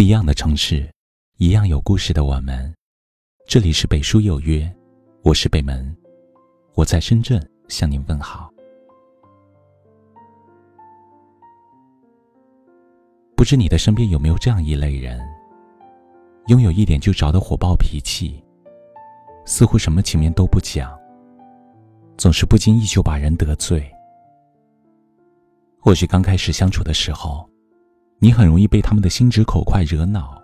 不一样的城市，一样有故事的我们。这里是北书有约，我是北门，我在深圳向您问好。不知你的身边有没有这样一类人，拥有一点就着的火爆脾气，似乎什么情面都不讲，总是不经意就把人得罪。或许刚开始相处的时候。你很容易被他们的心直口快惹恼，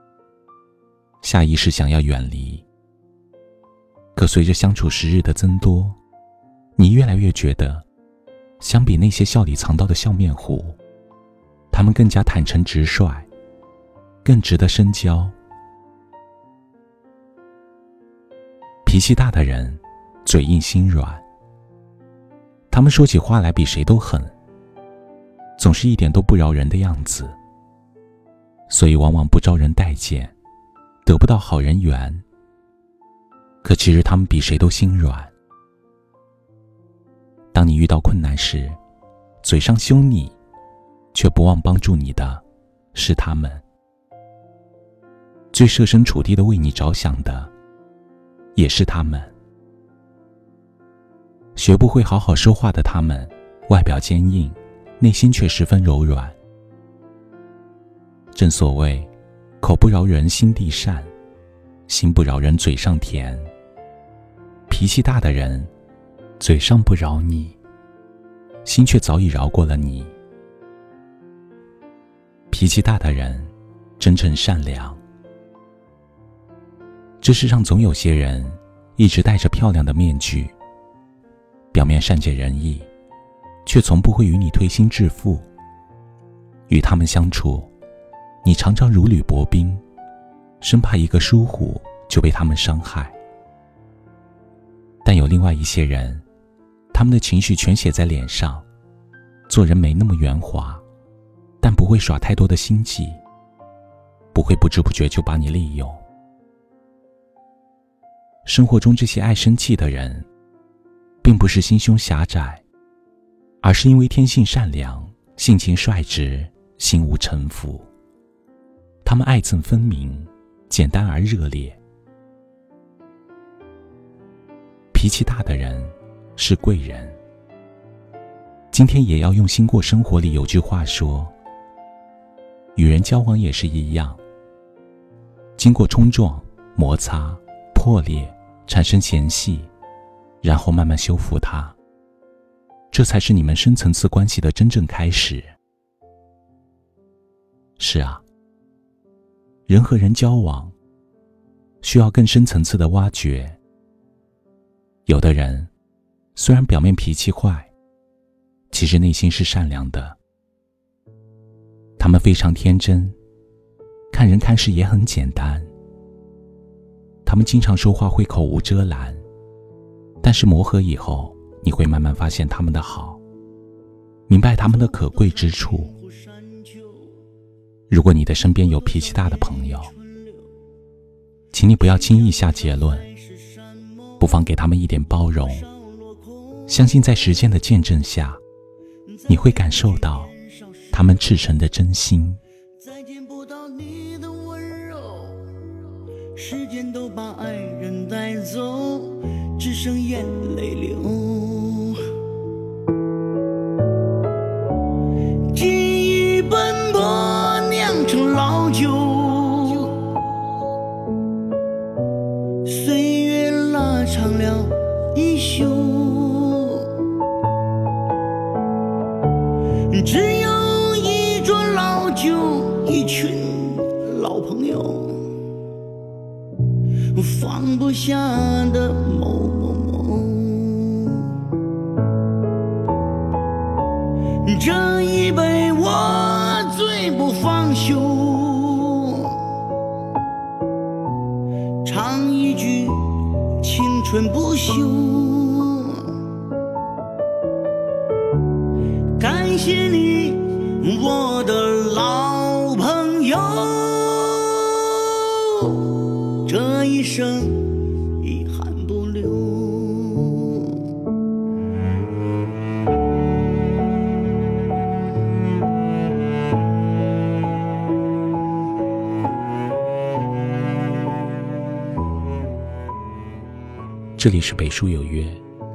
下意识想要远离。可随着相处时日的增多，你越来越觉得，相比那些笑里藏刀的笑面虎，他们更加坦诚直率，更值得深交。脾气大的人，嘴硬心软，他们说起话来比谁都狠，总是一点都不饶人的样子。所以往往不招人待见，得不到好人缘。可其实他们比谁都心软。当你遇到困难时，嘴上凶你，却不忘帮助你的，是他们；最设身处地的为你着想的，也是他们。学不会好好说话的他们，外表坚硬，内心却十分柔软。正所谓，口不饶人心地善，心不饶人嘴上甜。脾气大的人，嘴上不饶你，心却早已饶过了你。脾气大的人，真诚善良。这世上总有些人，一直戴着漂亮的面具，表面善解人意，却从不会与你推心置腹。与他们相处。你常常如履薄冰，生怕一个疏忽就被他们伤害。但有另外一些人，他们的情绪全写在脸上，做人没那么圆滑，但不会耍太多的心计，不会不知不觉就把你利用。生活中这些爱生气的人，并不是心胸狭窄，而是因为天性善良、性情率直、心无城府。他们爱憎分明，简单而热烈。脾气大的人是贵人。今天也要用心过生活里有句话说：与人交往也是一样，经过冲撞、摩擦、破裂，产生嫌隙，然后慢慢修复它，这才是你们深层次关系的真正开始。是啊。人和人交往，需要更深层次的挖掘。有的人虽然表面脾气坏，其实内心是善良的。他们非常天真，看人看事也很简单。他们经常说话会口无遮拦，但是磨合以后，你会慢慢发现他们的好，明白他们的可贵之处。如果你的身边有脾气大的朋友，请你不要轻易下结论，不妨给他们一点包容。相信在时间的见证下，你会感受到他们赤诚的真心。再见不到你的温柔，时间都把爱人带走，只剩眼泪流。唱了一宿，只有一桌老酒，一群老朋友，放不下的某某某。这一杯我醉不放休，唱一句。青春不朽，感谢你，我的老朋友，这一生。这里是北书有约，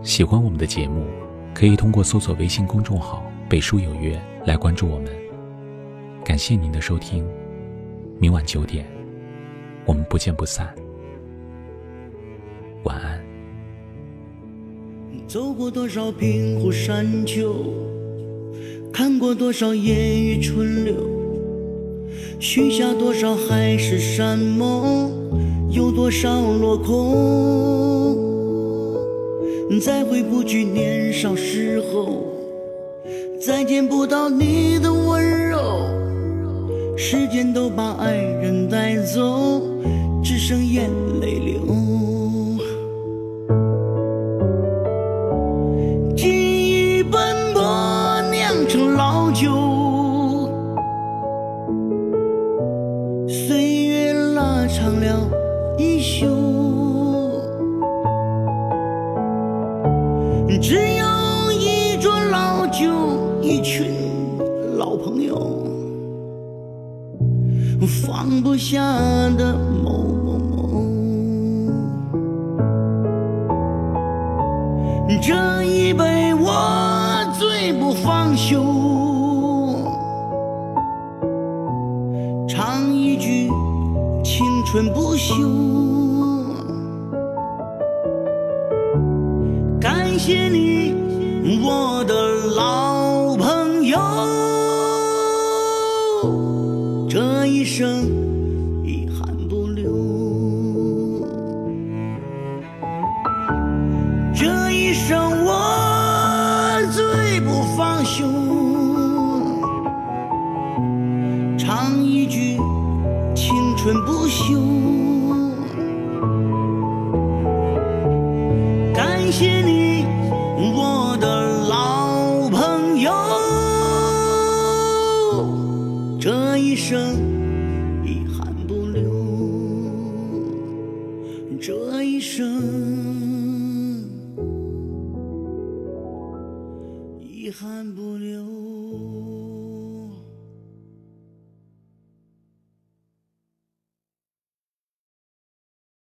喜欢我们的节目，可以通过搜索微信公众号“北书有约”来关注我们。感谢您的收听，明晚九点，我们不见不散。晚安。走过多少平湖山丘，看过多少烟雨春流，许下多少海誓山盟，有多少落空。再回不去年少时候再见不到你的温柔时间都把爱人带走只剩眼泪流。记忆斑驳酿成老酒岁月拉长了衣袖老酒，一群老朋友，放不下的某某某。这一杯我醉不放休，唱一句青春不朽。感谢你，我的老朋友，这一生遗憾不留，这一生我醉不放休，唱一句青春不朽，感谢你。我遗憾不留。